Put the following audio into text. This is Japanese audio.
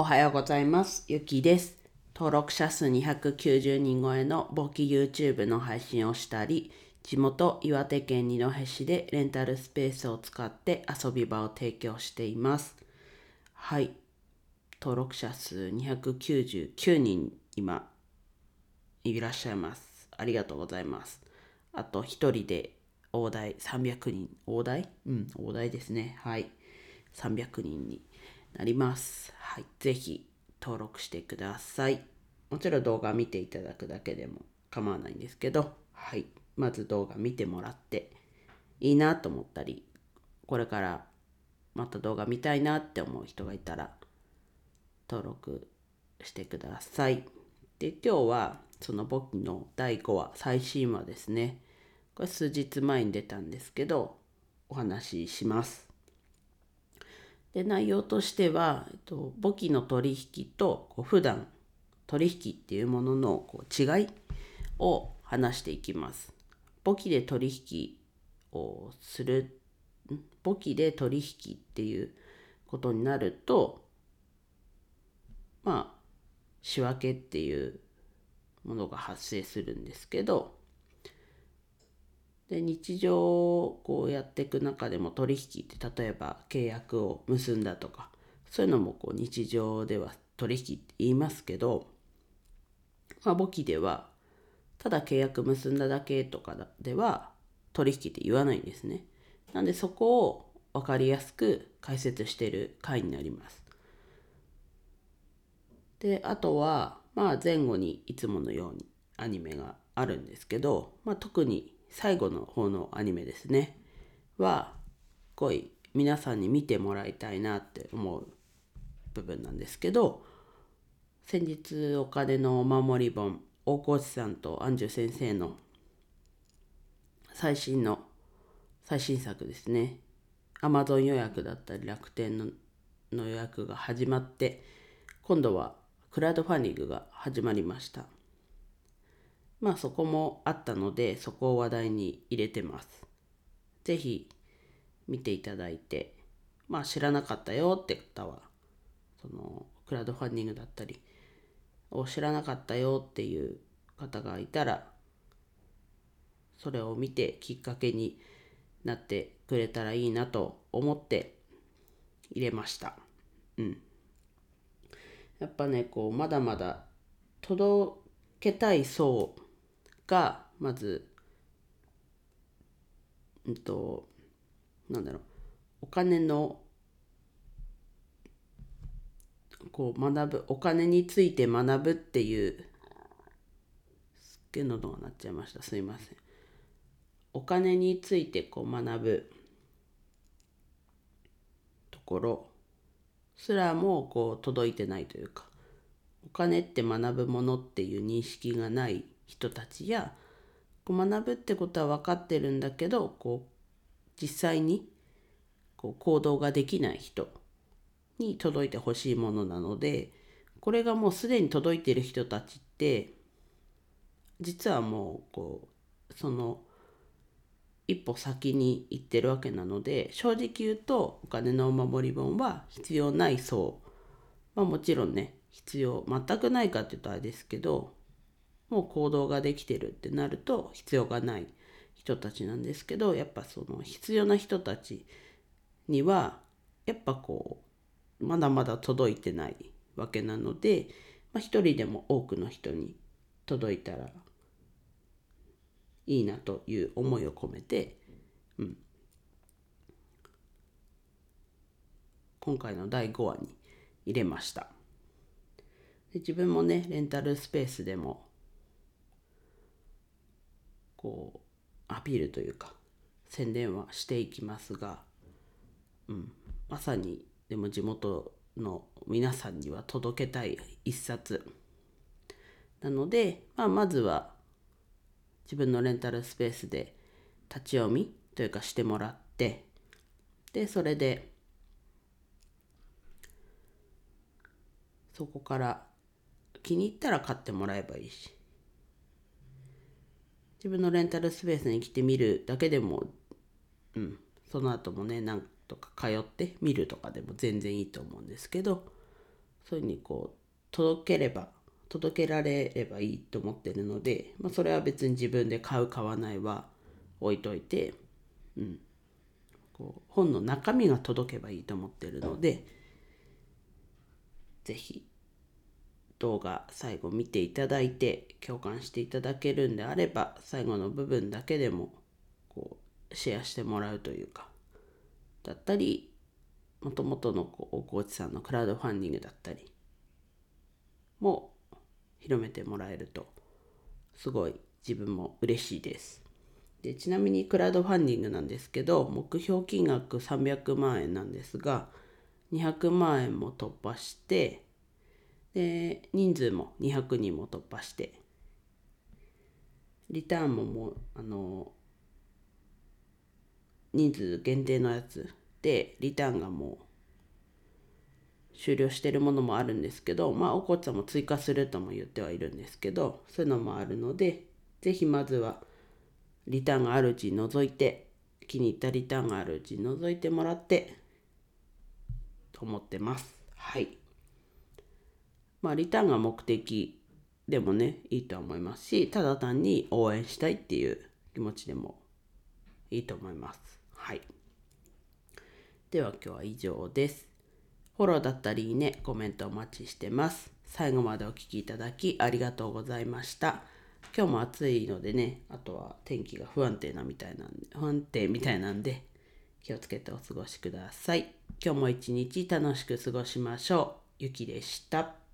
おはようございます。ゆきです。登録者数290人超えの簿記 YouTube の配信をしたり、地元岩手県二戸市でレンタルスペースを使って遊び場を提供しています。はい。登録者数299人今いらっしゃいます。ありがとうございます。あと1人で大台300人。大台？うん、大台ですね。はい。300人になります。はい。ぜひ登録してください。もちろん動画見ていただくだけでも構わないんですけど、はい。まず動画見てもらっていいなと思ったり、これからまた動画見たいなって思う人がいたら登録してください。で、今日はその簿記の第5話、最新話ですね。これ数日前に出たんですけど、お話しします。で、内容としては、えっと、簿記の取引とこう普段取引っていうもののこう違いを話していきます。簿記で取引をする、簿記で取引っていうことになると、まあ、仕分けっていうものが発生するんですけど、で日常をこうやっていく中でも取引って例えば契約を結んだとかそういうのもこう日常では取引って言いますけど、まあ、簿記ではただ契約結んだだけとかでは取引って言わないんですね。なんでそこを分かりやすく解説してる回になります。であとはまあ前後にいつものようにアニメがあるんですけど、まあ、特に最後の方のアニメですね。はすごい皆さんに見てもらいたいなって思う部分なんですけど先日お金のお守り本大河内さんと安寿先生の最新の最新作ですね。Amazon 予約だったり楽天のの予約が始まって今度はクラウドファンディングが始まりました。まあそこもあったのでそこを話題に入れてます。是非見ていただいてまあ知らなかったよって方はそのクラウドファンディングだったりを知らなかったよっていう方がいたらそれを見てきっかけになってくれたらいいなと思って入れました。うん。やっぱねこうまだまだ届けたい層がまずうんとなんだろうお金のこう学ぶお金について学ぶっていうすっげえ喉が鳴っちゃいました。すいません。お金についてこう学ぶ。ところ。すらもこう届いてないというか。お金って学ぶものっていう認識がない人たちやこう学ぶってことは分かってるんだけどこう実際にこう行動ができない人に届いてほしいものなのでこれがもうすでに届いてる人たちって実はもうこうその一歩先に行ってるわけなので正直言うとお金のお守り本は必要ない層。まあもちろんね必要全くないかっていうとあれですけどもう行動ができてるってなると必要がない人たちなんですけどやっぱその必要な人たちにはやっぱこうまだまだ届いてないわけなので、まあ、一人でも多くの人に届いたらいいなという思いを込めて、うん、今回の第5話に入れました。で自分もねレンタルスペースでもこうアピールというか宣伝はしていきますが、うん、まさにでも地元の皆さんには届けたい一冊。なので、まあ、まずは自分のレンタルスペースで立ち読みというかしてもらってでそれでそこから気に入ったら買ってもらえばいいし自分のレンタルスペースに来てみるだけでもうんその後もねなんとか通って見るとかでも全然いいと思うんですけどそういうふうにこう届ければ届けられればいいと思ってるので、まあ、それは別に自分で買う買わないは置いといて、うん、こう本の中身が届けばいいと思ってるので是非動画最後見ていただいて共感していただけるんであれば最後の部分だけでもこうシェアしてもらうというかだったりもともとの大河内さんのクラウドファンディングだったりも広めてもらえるとすごい自分も嬉しいです。でちなみにクラウドファンディングなんですけど目標金額300万円なんですが200万円も突破してで人数も200人も突破してリターンももうあの人数限定のやつでリターンがもう終了してるものもあるんですけどまあおこちゃんも追加するとも言ってはいるんですけどそういうのもあるので是非まずはリターンがあるうちに除いて気に入ったリターンがあるうちに除いてもらってと思ってます。はい。まあリターンが目的でもねいいと思いますしただ単に応援したいっていう気持ちでもいいと思いますはいでは今日は以上ですフォローだったりいいね、コメントお待ちしてます。最後までお聴きいただきありがとうございました。今日も暑いのでね、あとは天気が不安定なみたいなんで、不安定みたいなんで、気をつけてお過ごしください。今日も一日楽しく過ごしましょう。ゆきでした。